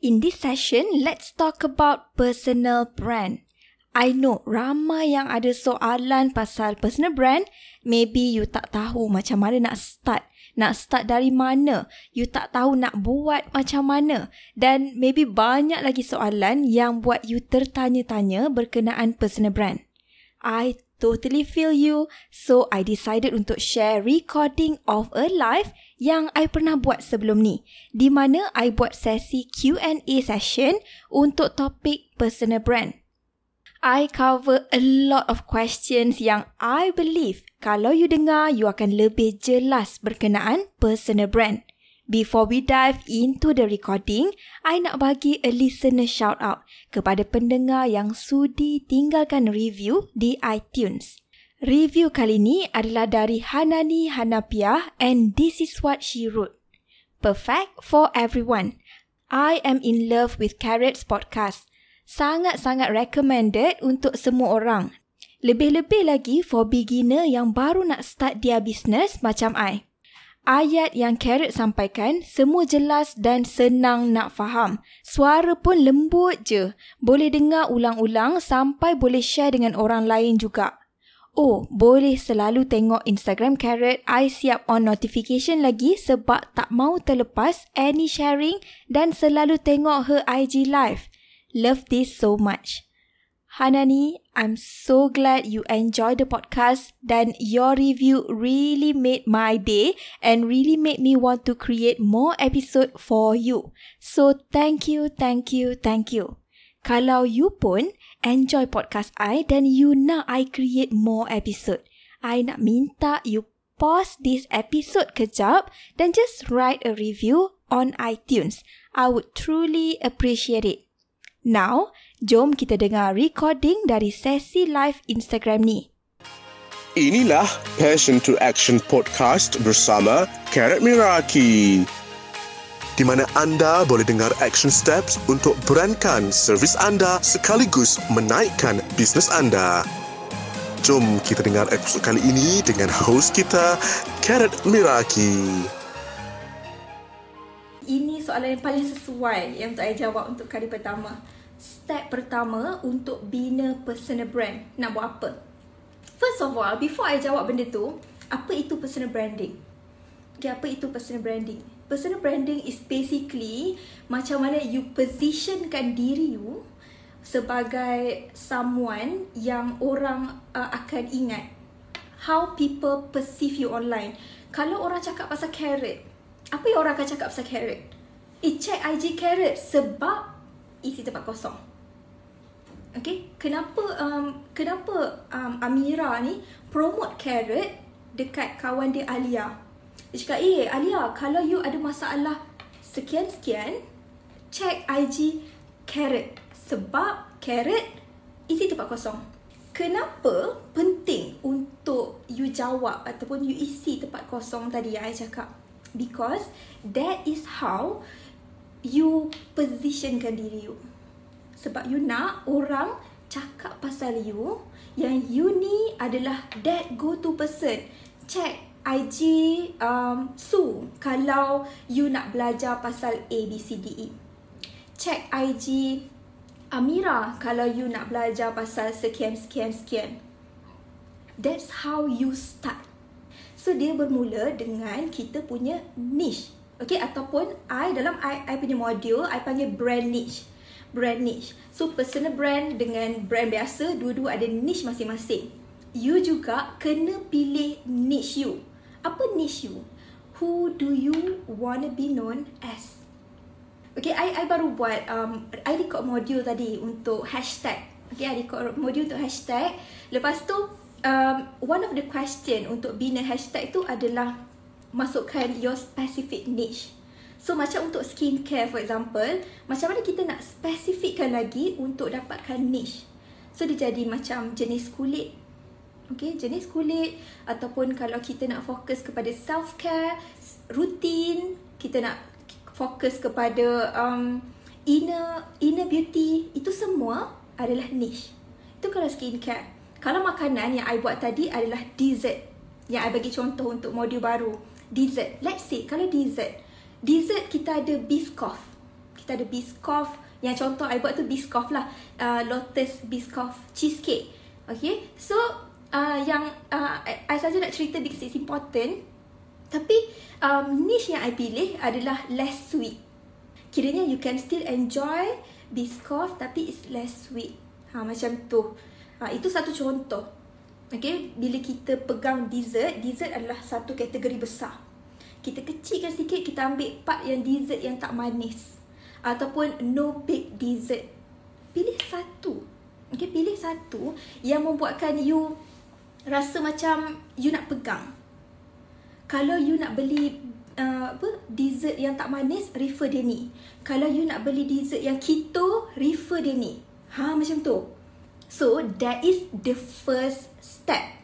In this session, let's talk about personal brand. I know ramai yang ada soalan pasal personal brand. Maybe you tak tahu macam mana nak start. Nak start dari mana? You tak tahu nak buat macam mana? Dan maybe banyak lagi soalan yang buat you tertanya-tanya berkenaan personal brand. I totally feel you. So I decided untuk share recording of a live yang I pernah buat sebelum ni. Di mana I buat sesi Q&A session untuk topik personal brand. I cover a lot of questions yang I believe kalau you dengar, you akan lebih jelas berkenaan personal brand. Before we dive into the recording, I nak bagi a listener shout out kepada pendengar yang sudi tinggalkan review di iTunes. Review kali ini adalah dari Hanani Hanapiah and this is what she wrote. Perfect for everyone. I am in love with Carrots podcast. Sangat-sangat recommended untuk semua orang. Lebih-lebih lagi for beginner yang baru nak start dia business macam I. Ayat yang Carrot sampaikan semua jelas dan senang nak faham. Suara pun lembut je. Boleh dengar ulang-ulang sampai boleh share dengan orang lain juga. Oh, boleh selalu tengok Instagram Carrot. I siap on notification lagi sebab tak mau terlepas any sharing dan selalu tengok her IG live. Love this so much. Hanani, I'm so glad you enjoyed the podcast Then your review really made my day and really made me want to create more episode for you. So thank you, thank you, thank you. Kalau you pun enjoy podcast I then you nak I create more episode, I nak minta you pause this episode kejap then just write a review on iTunes. I would truly appreciate it. Now, jom kita dengar recording dari sesi live Instagram ni. Inilah Passion to Action Podcast bersama Karat Miraki. Di mana anda boleh dengar action steps untuk brandkan servis anda sekaligus menaikkan bisnes anda. Jom kita dengar episod kali ini dengan host kita, Karat Miraki. Ini soalan yang paling sesuai yang untuk saya jawab untuk kali pertama. Step pertama untuk bina personal brand. Nak buat apa? First of all, before I jawab benda tu, apa itu personal branding? Okay, apa itu personal branding? Personal branding is basically macam mana you positionkan diri you sebagai someone yang orang uh, akan ingat. How people perceive you online. Kalau orang cakap pasal carrot, apa yang orang akan cakap pasal carrot? Eh, check IG carrot sebab isi tempat kosong. Okay, kenapa um, kenapa um, Amira ni promote carrot dekat kawan dia Alia? Dia cakap, eh Alia, kalau you ada masalah sekian-sekian, check IG carrot. Sebab carrot isi tempat kosong. Kenapa penting untuk you jawab ataupun you isi tempat kosong tadi yang I cakap? Because that is how you positionkan diri you. Sebab you nak orang cakap pasal you yang you ni adalah that go to person. Check IG um, Su kalau you nak belajar pasal A, B, C, D, E. Check IG Amira kalau you nak belajar pasal sekian, sekian, sekian. That's how you start. So dia bermula dengan kita punya niche. Okay, ataupun I dalam I, I punya modul, I panggil brand niche. Brand niche. So, personal brand dengan brand biasa, dua-dua ada niche masing-masing. You juga kena pilih niche you. Apa niche you? Who do you want to be known as? Okay, I, I baru buat, um, I record modul tadi untuk hashtag. Okay, I record modul untuk hashtag. Lepas tu, um, one of the question untuk bina hashtag tu adalah masukkan your specific niche. So macam untuk skincare for example, macam mana kita nak spesifikkan lagi untuk dapatkan niche. So dia jadi macam jenis kulit. Okay, jenis kulit ataupun kalau kita nak fokus kepada self care, rutin, kita nak fokus kepada um, inner inner beauty, itu semua adalah niche. Itu kalau skincare. Kalau makanan yang I buat tadi adalah dessert. Yang I bagi contoh untuk modul baru dessert. Let's say kalau dessert. Dessert kita ada biscoff. Kita ada Biscoff. Yang contoh I buat tu Biscoff lah. Uh, Lotus Biscoff Cheesecake. Okay. So, uh, yang uh, I, I saja nak cerita because it's important. Tapi, um, niche yang I pilih adalah less sweet. Kiranya you can still enjoy Biscoff tapi it's less sweet. Ha, macam tu. Ha, itu satu contoh. Okay, bila kita pegang dessert, dessert adalah satu kategori besar. Kita kecilkan sikit, kita ambil part yang dessert yang tak manis. Ataupun no bake dessert. Pilih satu. Okay, pilih satu yang membuatkan you rasa macam you nak pegang. Kalau you nak beli uh, apa dessert yang tak manis, refer dia ni. Kalau you nak beli dessert yang keto, refer dia ni. Ha, macam tu. So, that is the first step.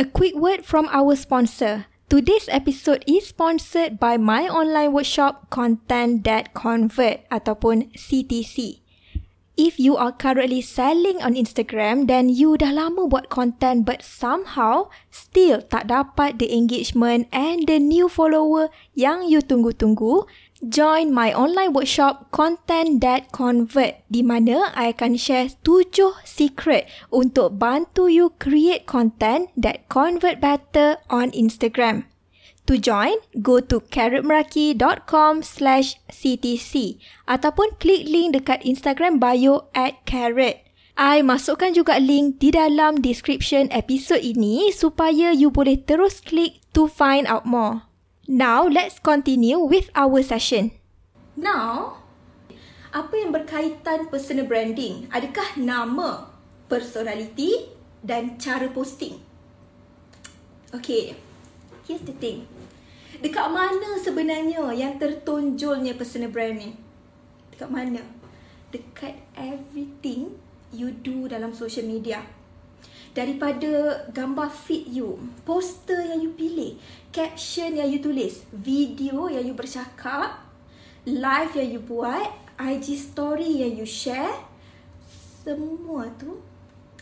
A quick word from our sponsor. Today's episode is sponsored by my online workshop Content That Convert ataupun CTC. If you are currently selling on Instagram then you dah lama buat content but somehow still tak dapat the engagement and the new follower yang you tunggu-tunggu, Join my online workshop Content That Convert di mana I akan share 7 secret untuk bantu you create content that convert better on Instagram. To join, go to carrotmeraki.com slash ctc ataupun klik link dekat Instagram bio at carrot. I masukkan juga link di dalam description episod ini supaya you boleh terus klik to find out more. Now, let's continue with our session. Now, apa yang berkaitan personal branding? Adakah nama, personality dan cara posting? Okay, here's the thing. Dekat mana sebenarnya yang tertonjolnya personal branding? Dekat mana? Dekat everything you do dalam social media daripada gambar feed you, poster yang you pilih, caption yang you tulis, video yang you bercakap, live yang you buat, IG story yang you share, semua tu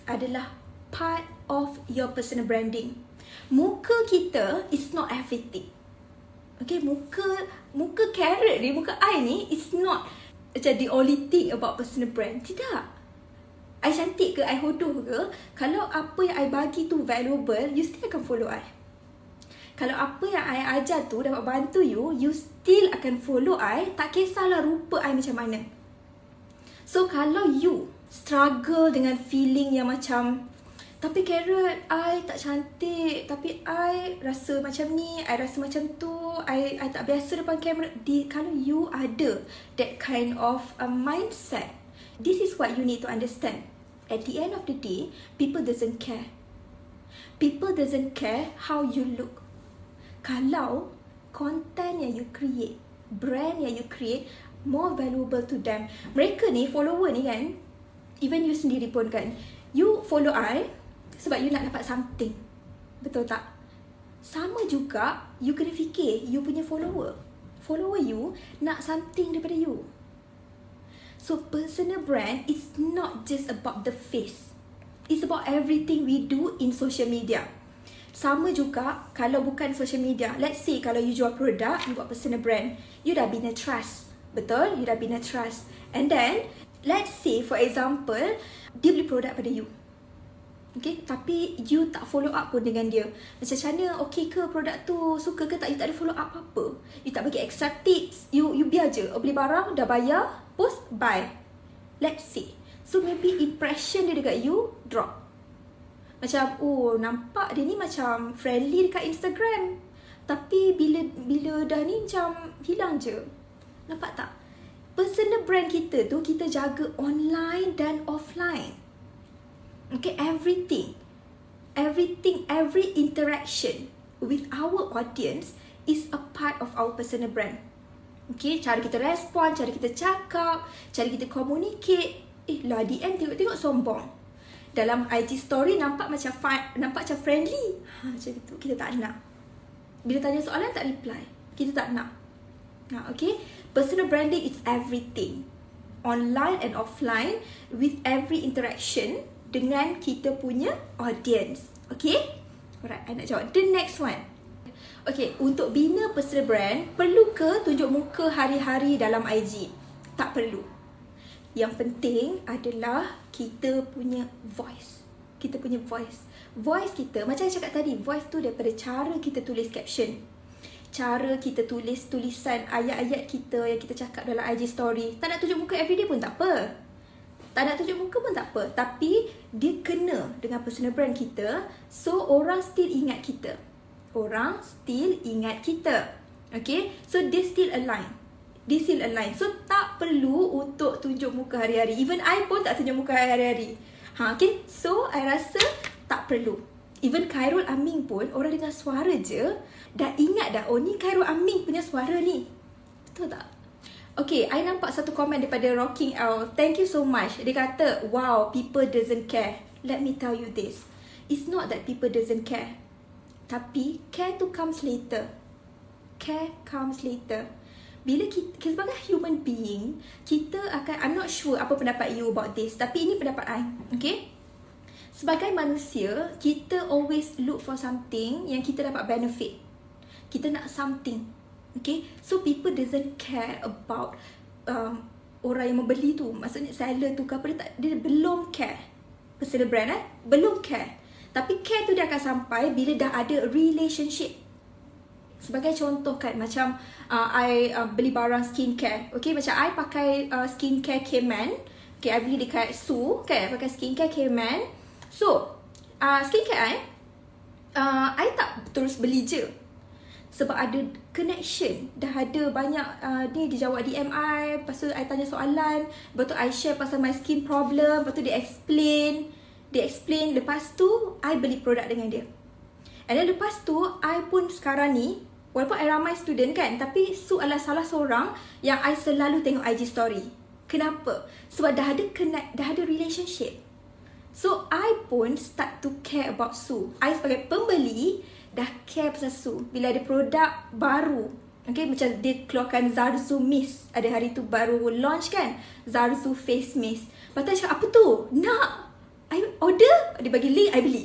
adalah part of your personal branding. Muka kita is not everything. Okay, muka muka carrot ni, muka I ni is not the only thing about personal brand. Tidak. I cantik ke, I hodoh ke, kalau apa yang I bagi tu valuable, you still akan follow I. Kalau apa yang I ajar tu dapat bantu you, you still akan follow I, tak kisahlah rupa I macam mana. So, kalau you struggle dengan feeling yang macam, tapi Carrot, I tak cantik, tapi I rasa macam ni, I rasa macam tu, I, I tak biasa depan kamera. Di, kalau you ada that kind of a mindset, this is what you need to understand at the end of the day, people doesn't care. People doesn't care how you look. Kalau content yang you create, brand yang you create more valuable to them. Mereka ni follower ni kan, even you sendiri pun kan, you follow I sebab you nak dapat something. Betul tak? Sama juga, you kena fikir you punya follower. Follower you nak something daripada you. So personal brand is not just about the face. It's about everything we do in social media. Sama juga kalau bukan social media. Let's say kalau you jual produk, you buat personal brand. You dah bina trust. Betul? You dah bina trust. And then, let's say for example, dia beli produk pada you. Okay, tapi you tak follow up pun dengan dia. Macam mana, okay ke produk tu, suka ke tak, you tak ada follow up apa-apa. You tak bagi extra tips, you you biar je. Oh, beli barang, dah bayar, post, buy. Let's see. So maybe impression dia dekat you drop. Macam oh nampak dia ni macam friendly dekat Instagram. Tapi bila bila dah ni macam hilang je. Nampak tak? Personal brand kita tu kita jaga online dan offline. Okay, everything. Everything, every interaction with our audience is a part of our personal brand. Okay, cara kita respon, cara kita cakap, cara kita communicate. Eh, lah DM tengok-tengok sombong. Dalam IG story nampak macam fun, nampak macam friendly. Ha, macam itu. Kita tak nak. Bila tanya soalan tak reply. Kita tak nak. Ha, okay. Personal branding is everything. Online and offline with every interaction dengan kita punya audience. Okay? Alright, I nak jawab. The next one. Okay, untuk bina personal brand, perlu ke tunjuk muka hari-hari dalam IG? tak perlu. Yang penting adalah kita punya voice. Kita punya voice. Voice kita, macam saya cakap tadi, voice tu daripada cara kita tulis caption. Cara kita tulis tulisan ayat-ayat kita yang kita cakap dalam IG story. Tak nak tunjuk muka everyday pun tak apa. Tak nak tunjuk muka pun tak apa. Tapi dia kena dengan personal brand kita. So orang still ingat kita. Orang still ingat kita. Okay. So they still align. They still align. So tak perlu untuk tunjuk muka hari-hari. Even I pun tak tunjuk muka hari-hari. Ha, okay. So I rasa tak perlu. Even Khairul Amin pun orang dengar suara je. Dah ingat dah. Oh ni Khairul Amin punya suara ni. Betul tak? Okay, I nampak satu komen daripada Rocking L. Thank you so much. Dia kata, wow, people doesn't care. Let me tell you this. It's not that people doesn't care. Tapi, care tu comes later. Care comes later. Bila kita, sebagai human being, kita akan, I'm not sure apa pendapat you about this. Tapi ini pendapat I. Okay? Sebagai manusia, kita always look for something yang kita dapat benefit. Kita nak something. Okay, so people doesn't care about um, orang yang membeli tu. Maksudnya seller tu ke apa, dia, tak, dia belum care. Personal brand eh, belum care. Tapi care tu dia akan sampai bila dah ada relationship. Sebagai contoh kan, macam uh, I uh, beli barang skincare. Okay, macam I pakai uh, skincare K-Man. Okay, I beli dekat Su, kan, pakai skincare K-Man. So, uh, skincare I, uh, I tak terus beli je sebab ada connection dah ada banyak uh, ni dia jawab DM I lepas tu I tanya soalan lepas tu I share pasal my skin problem lepas tu dia explain dia explain lepas tu I beli produk dengan dia. And then lepas tu I pun sekarang ni walaupun I ramai student kan tapi Su adalah salah seorang yang I selalu tengok IG story. Kenapa? Sebab dah ada connect dah ada relationship. So I pun start to care about Su I sebagai pembeli dah care pasal Su bila ada produk baru Okay, macam dia keluarkan Zarzu Mist Ada hari tu baru launch kan? Zarzu Face Mist Lepas tu cakap, apa tu? Nak! I order, dia bagi link, I beli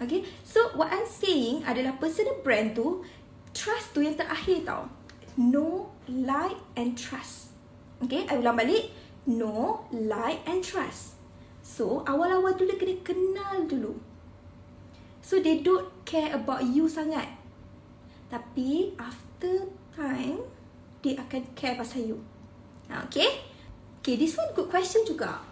Okay, so what I'm saying adalah personal brand tu Trust tu yang terakhir tau Know, like and trust Okay, I ulang balik Know, like and trust So, awal-awal dulu kena kenal dulu So they don't care about you sangat. Tapi after time, they akan care pasal you. Ha, okay? Okay, this one good question juga.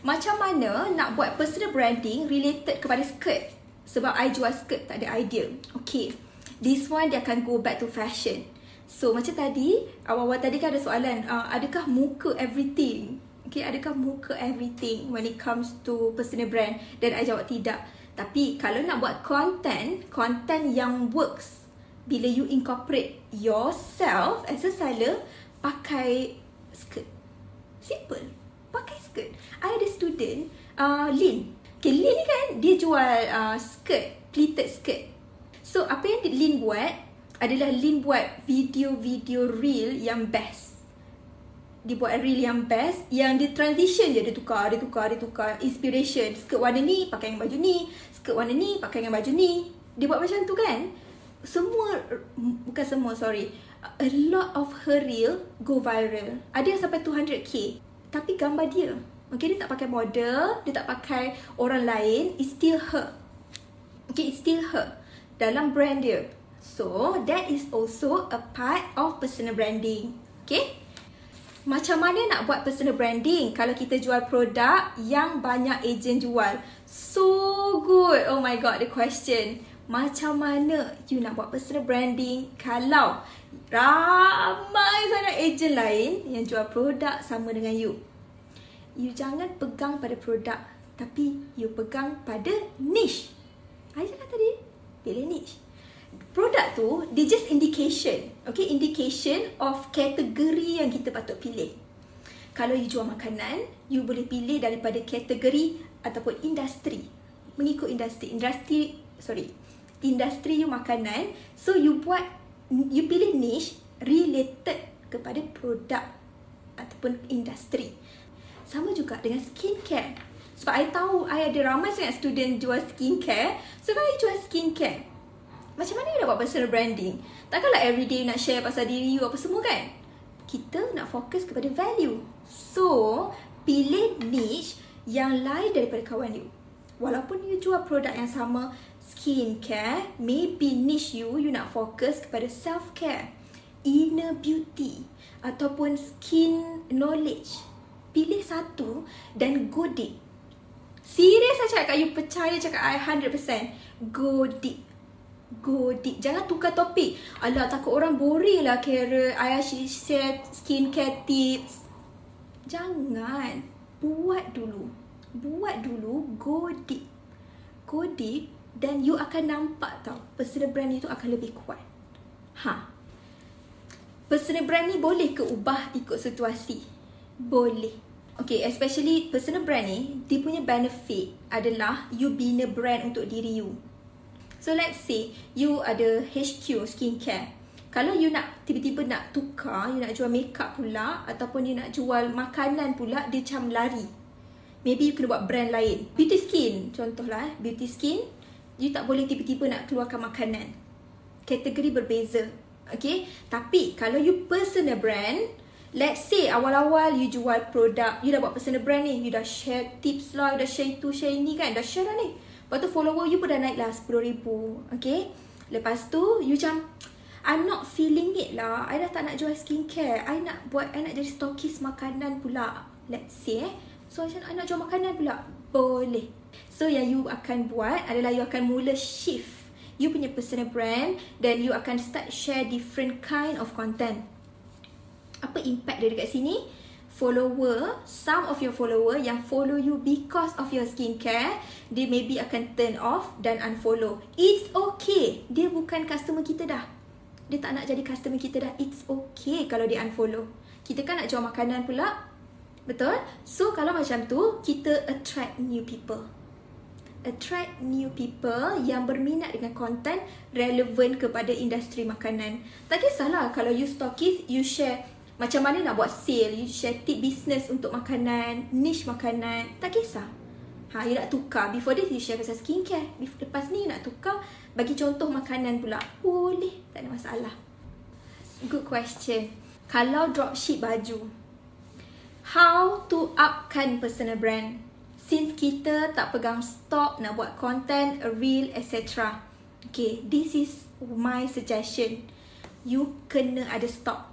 Macam mana nak buat personal branding related kepada skirt? Sebab I jual skirt, tak ada idea. Okay, this one dia akan go back to fashion. So, macam tadi, awal-awal tadi kan ada soalan, uh, adakah muka everything? Okay, adakah muka everything when it comes to personal brand? Dan I jawab tidak. Tapi kalau nak buat content, content yang works bila you incorporate yourself as a seller pakai skirt. Simple. Pakai skirt. I ada student uh, Lin. Okay, Lin ni kan dia jual uh, skirt, pleated skirt. So apa yang Lin buat adalah Lin buat video-video real yang best. Dia buat reel yang best yang dia transition je dia tukar dia tukar dia tukar inspiration. Skirt warna ni pakai yang baju ni. Skirt warna ni pakai yang baju ni. Dia buat macam tu kan? Semua bukan semua sorry. A lot of her reel go viral. Ada yang sampai 200k tapi gambar dia okay dia tak pakai model dia tak pakai orang lain it's still her okay it's still her dalam brand dia so that is also a part of personal branding okay macam mana nak buat personal branding kalau kita jual produk yang banyak ejen jual? So good. Oh my god, the question. Macam mana you nak buat personal branding kalau ramai sangat ejen lain yang jual produk sama dengan you? You jangan pegang pada produk tapi you pegang pada niche. I cakap tadi, pilih niche produk tu dia just indication okay indication of kategori yang kita patut pilih kalau you jual makanan you boleh pilih daripada kategori ataupun industri mengikut industri industri sorry industri you makanan so you buat you pilih niche related kepada produk ataupun industri sama juga dengan skincare sebab I tahu I ada ramai sangat student jual skincare so kalau you jual skincare macam mana you nak buat personal branding? Takkanlah everyday nak share pasal diri you apa semua kan? kita nak fokus kepada value. So, pilih niche yang lain daripada kawan you. Walaupun you jual produk yang sama, skincare, maybe niche you, you nak fokus kepada self-care, inner beauty ataupun skin knowledge. Pilih satu dan go deep. Serius saya cakap you percaya cakap I 100%. Go deep. Go deep. Jangan tukar topik. Alah takut orang boring lah kira I share skincare tips. Jangan. Buat dulu. Buat dulu. Go deep. Go deep dan you akan nampak tau personal brand itu akan lebih kuat. Ha. Personal brand ni boleh ke ubah ikut situasi? Boleh. Okay, especially personal brand ni, dia punya benefit adalah you bina brand untuk diri you. So let's say you ada HQ skincare. Kalau you nak tiba-tiba nak tukar, you nak jual makeup pula ataupun you nak jual makanan pula, dia macam lari. Maybe you kena buat brand lain. Beauty skin, contohlah eh. Beauty skin, you tak boleh tiba-tiba nak keluarkan makanan. Kategori berbeza. Okay, tapi kalau you personal brand, Let's say awal-awal you jual produk, you dah buat personal brand ni, you dah share tips lah, you dah share itu, share ini kan, dah share lah ni. Lepas tu follower you pun dah naik lah RM10,000, okay? Lepas tu, you macam, I'm not feeling it lah, I dah tak nak jual skincare, I nak buat, I nak jadi stokis makanan pula. Let's say eh, so macam I nak jual makanan pula, boleh. So yang you akan buat adalah you akan mula shift. You punya personal brand, then you akan start share different kind of content. Apa impact dia dekat sini? Follower some of your follower yang follow you because of your skincare dia maybe akan turn off dan unfollow. It's okay. Dia bukan customer kita dah. Dia tak nak jadi customer kita dah. It's okay kalau dia unfollow. Kita kan nak jual makanan pula betul so kalau macam tu kita attract new people attract new people yang berminat dengan content relevant kepada industri makanan. Tak kisahlah kalau you stockist, you share macam mana nak buat sale, you share tip business untuk makanan, niche makanan, tak kisah. Ha, you nak tukar. Before this, you share pasal skincare. Lepas ni, you nak tukar, bagi contoh makanan pula. Boleh, tak ada masalah. Good question. Kalau dropship baju, how to upkan personal brand? Since kita tak pegang stok, nak buat content, a reel, etc. Okay, this is my suggestion. You kena ada stok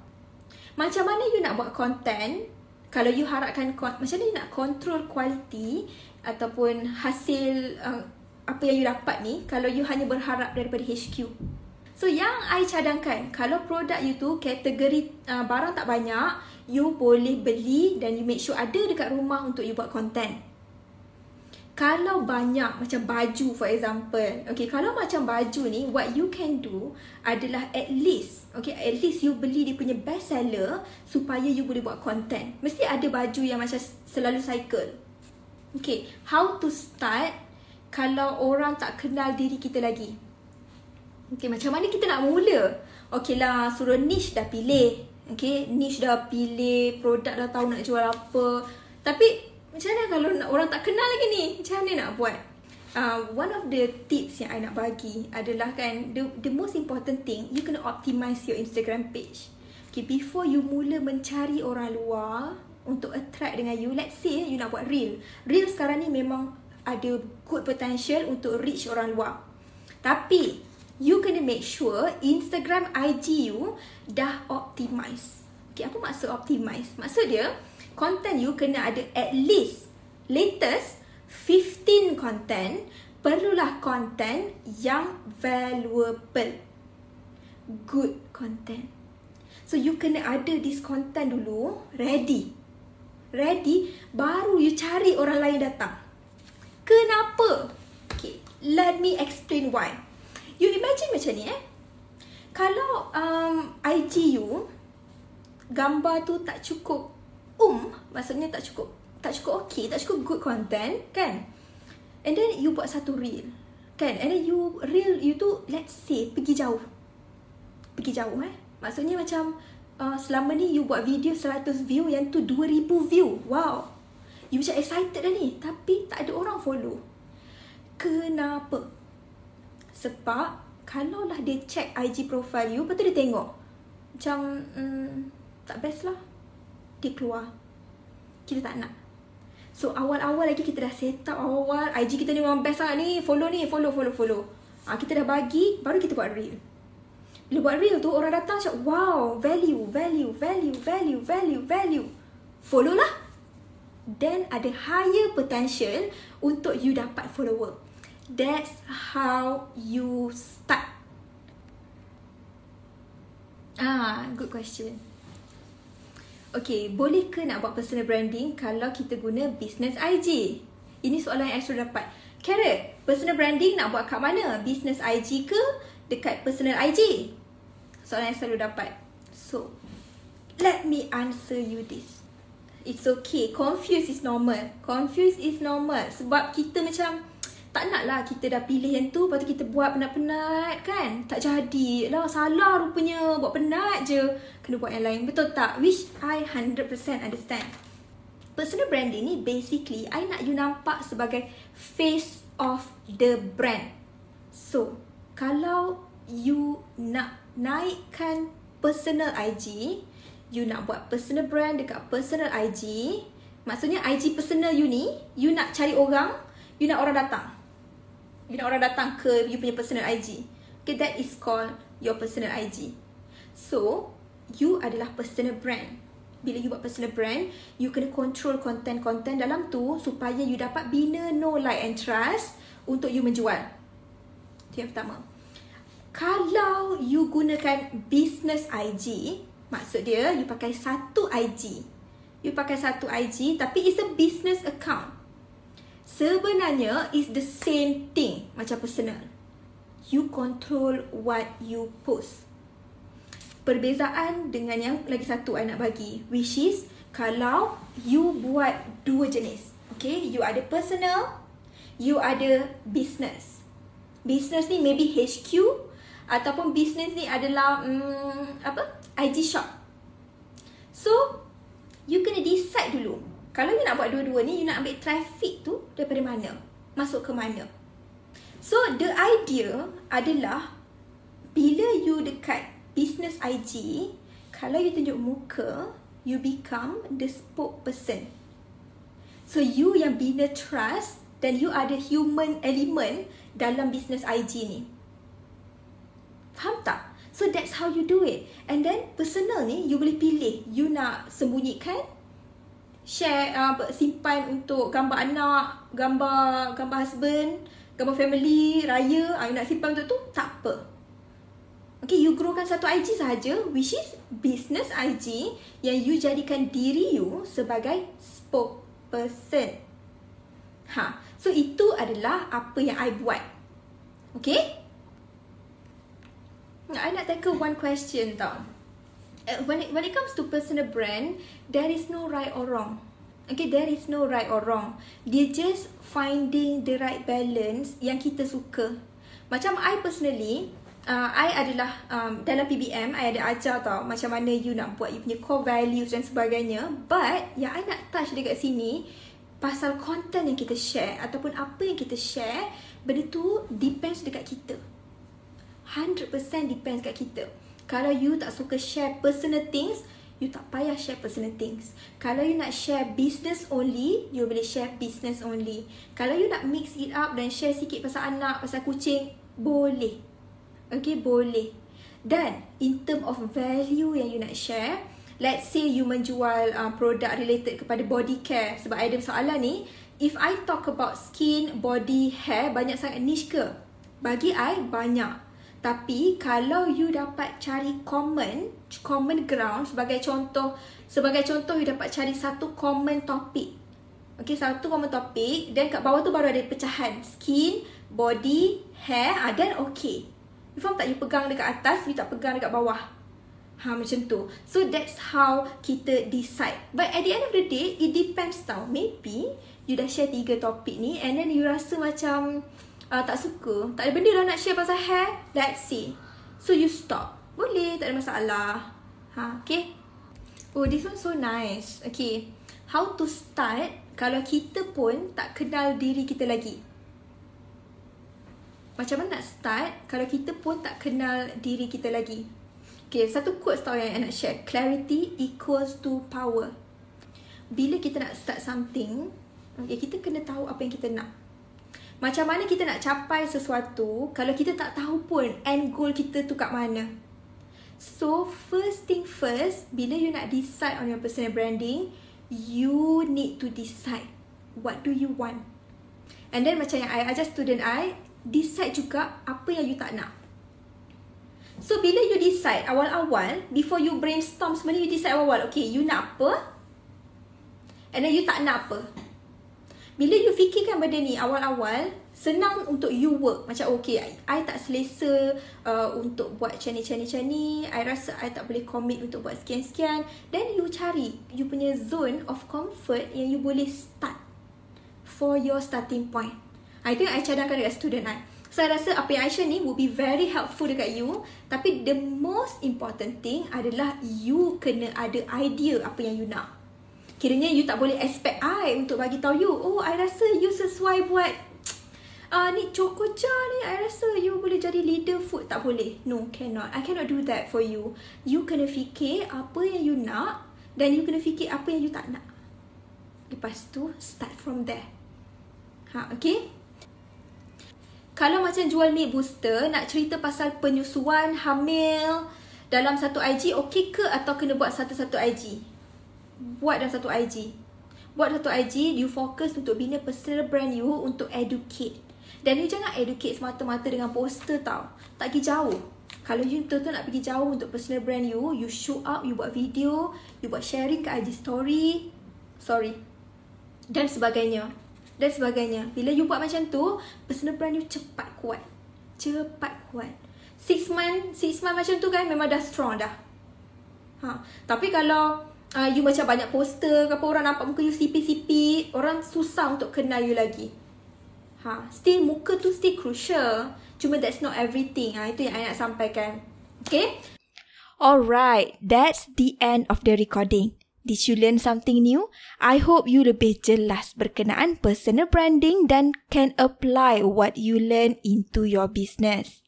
macam mana you nak buat content kalau you harapkan macam mana you nak control quality ataupun hasil uh, apa yang you dapat ni kalau you hanya berharap daripada HQ. So yang I cadangkan kalau produk you tu kategori uh, barang tak banyak, you boleh beli dan you make sure ada dekat rumah untuk you buat content. Kalau banyak macam baju for example okay kalau macam baju ni what you can do adalah at least okay at least you beli dia punya best seller supaya you boleh buat content. Mesti ada baju yang macam selalu cycle. Okay how to start kalau orang tak kenal diri kita lagi? Okay macam mana kita nak mula? Okay lah suruh niche dah pilih okay niche dah pilih produk dah tahu nak jual apa tapi macam mana kalau nak, orang tak kenal lagi ni? Macam mana nak buat? Uh, one of the tips yang I nak bagi adalah kan the, the most important thing you kena optimize your Instagram page. Okay, before you mula mencari orang luar untuk attract dengan you, let's say you nak buat reel. Reel sekarang ni memang ada good potential untuk reach orang luar. Tapi you kena make sure Instagram IG you dah optimize. Okay, apa maksud optimize? Maksud dia, content you kena ada at least latest 15 content perlulah content yang valuable. Good content. So you kena ada this content dulu ready. Ready baru you cari orang lain datang. Kenapa? Okay let me explain why you imagine macam ni eh? Kalau um, IG you gambar tu tak cukup um maksudnya tak cukup tak cukup okay tak cukup good content kan? And then you buat satu reel kan? And then you reel you tu let's say pergi jauh. Pergi jauh eh? Maksudnya macam uh, selama ni you buat video 100 view yang tu 2000 view. Wow. You macam excited dah ni tapi tak ada orang follow. Kenapa sebab kalau lah dia check IG profile you lepas tu dia tengok. Macam hmm, Tak best lah. Dia keluar. Kita tak nak. So awal-awal lagi kita dah set up awal-awal. IG kita ni memang best lah ni. Follow ni follow follow follow. Ha, Kita dah bagi baru kita buat reel. Bila buat reel tu orang datang cakap Wow value value value value value value. Follow lah. Then ada higher potential untuk you dapat follower That's how you start Ah, good question. Okay, boleh ke nak buat personal branding kalau kita guna business IG? Ini soalan yang saya dapat. Carrot, personal branding nak buat kat mana? Business IG ke dekat personal IG? Soalan yang selalu dapat. So, let me answer you this. It's okay. Confused is normal. Confused is normal. Sebab kita macam tak nak lah kita dah pilih yang tu Lepas tu kita buat penat-penat kan? Tak jadi lah salah rupanya. Buat penat je. Kena buat yang lain. Betul tak? Which I 100% understand. Personal branding ni basically I nak you nampak sebagai Face of the brand. So Kalau you nak naikkan personal IG You nak buat personal brand dekat personal IG Maksudnya IG personal you ni You nak cari orang You nak orang datang bila orang datang ke you punya personal IG. Okay, that is called your personal IG. So, you adalah personal brand. Bila you buat personal brand, you kena control content-content dalam tu supaya you dapat bina know, like and trust untuk you menjual. Itu yang pertama. Kalau you gunakan business IG, maksud dia you pakai satu IG. You pakai satu IG tapi it's a business account sebenarnya is the same thing macam personal. You control what you post. Perbezaan dengan yang lagi satu I nak bagi which is kalau you buat dua jenis. Okay, you ada personal, you ada business. Business ni maybe HQ ataupun business ni adalah um, apa? IG shop. So, you kena decide dulu kalau you nak buat dua-dua ni, you nak ambil traffic tu daripada mana? Masuk ke mana? So, the idea adalah bila you dekat business IG, kalau you tunjuk muka, you become the spokesperson. So, you yang bina trust dan you ada human element dalam business IG ni. Faham tak? So, that's how you do it. And then, personal ni, you boleh pilih. You nak sembunyikan share uh, simpan untuk gambar anak, gambar gambar husband, gambar family, raya, uh, you nak simpan untuk tu, tak apa. Okay, you growkan satu IG saja, which is business IG yang you jadikan diri you sebagai spokesperson. Ha, so itu adalah apa yang I buat. Okay? I nak tackle one question tau. Uh, when it when it comes to personal brand, there is no right or wrong. Okay, there is no right or wrong. Dia just finding the right balance yang kita suka. Macam I personally, uh, I adalah um, dalam PBM, I ada ajar tau macam mana you nak buat you punya core values dan sebagainya. But yang I nak touch dekat sini, pasal content yang kita share ataupun apa yang kita share, benda tu depends dekat kita. 100% depends dekat kita. Kalau you tak suka share personal things, you tak payah share personal things. Kalau you nak share business only, you boleh share business only. Kalau you nak mix it up dan share sikit pasal anak, pasal kucing, boleh. Okay, boleh. Dan in term of value yang you nak share, let's say you menjual uh, produk related kepada body care. Sebab ada soalan ni, if I talk about skin, body, hair, banyak sangat niche ke? Bagi I, banyak. Tapi kalau you dapat cari common, common ground sebagai contoh, sebagai contoh you dapat cari satu common topic. Okay, satu common topic dan kat bawah tu baru ada pecahan skin, body, hair, ah, then okay. You faham tak? You pegang dekat atas, you tak pegang dekat bawah. Ha, macam tu. So, that's how kita decide. But at the end of the day, it depends tau. Maybe, you dah share tiga topik ni and then you rasa macam uh, tak suka, tak ada benda lah nak share pasal hair, let's see. So you stop. Boleh, tak ada masalah. Ha, okay. Oh, this one so nice. Okay. How to start kalau kita pun tak kenal diri kita lagi? Macam mana nak start kalau kita pun tak kenal diri kita lagi? Okay, satu quote tau yang I nak share. Clarity equals to power. Bila kita nak start something, okay, kita kena tahu apa yang kita nak. Macam mana kita nak capai sesuatu kalau kita tak tahu pun end goal kita tu kat mana. So, first thing first, bila you nak decide on your personal branding, you need to decide what do you want. And then macam yang I ajar student I, decide juga apa yang you tak nak. So bila you decide awal-awal, before you brainstorm sebenarnya you decide awal-awal, okay you nak apa? And then you tak nak apa? Bila you fikirkan benda ni awal-awal, senang untuk you work. Macam okay, I, I tak selesa uh, untuk buat macam ni, macam ni, macam ni. I rasa I tak boleh commit untuk buat sekian-sekian. Then you cari you punya zone of comfort yang you boleh start for your starting point. I think I cadangkan dekat student I. So, I rasa apa yang I share ni would be very helpful dekat you. Tapi the most important thing adalah you kena ada idea apa yang you nak. Kiranya you tak boleh expect I untuk bagi tahu you, oh I rasa you sesuai buat uh, ni chokocha ni, I rasa you boleh jadi leader food. Tak boleh. No, cannot. I cannot do that for you. You kena fikir apa yang you nak dan you kena fikir apa yang you tak nak. Lepas tu, start from there. Ha, okay? Kalau macam jual milk booster, nak cerita pasal penyusuan, hamil dalam satu IG, okey ke atau kena buat satu-satu IG? Buat dalam satu IG. Buat satu IG, you fokus untuk bina personal brand you untuk educate. Dan you jangan educate semata-mata dengan poster tau. Tak pergi jauh. Kalau you betul-betul nak pergi jauh untuk personal brand you, you show up, you buat video, you buat sharing ke IG story. Sorry. Dan sebagainya. Dan sebagainya. Bila you buat macam tu, personal brand you cepat kuat. Cepat kuat. Six month, six month macam tu kan memang dah strong dah. Ha. Tapi kalau uh, you macam banyak poster ke apa orang nampak muka you sipi-sipi, orang susah untuk kenal you lagi. Ha, still muka tu still crucial. Cuma that's not everything. Ha, itu yang I nak sampaikan. Okay? Alright, that's the end of the recording. Did you learn something new? I hope you lebih jelas berkenaan personal branding dan can apply what you learn into your business.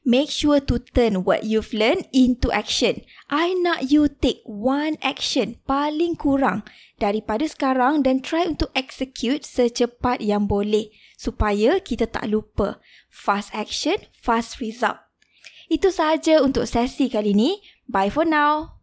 Make sure to turn what you've learned into action. I nak you take one action paling kurang daripada sekarang dan try untuk execute secepat yang boleh supaya kita tak lupa. Fast action, fast result. Itu sahaja untuk sesi kali ini. Bye for now.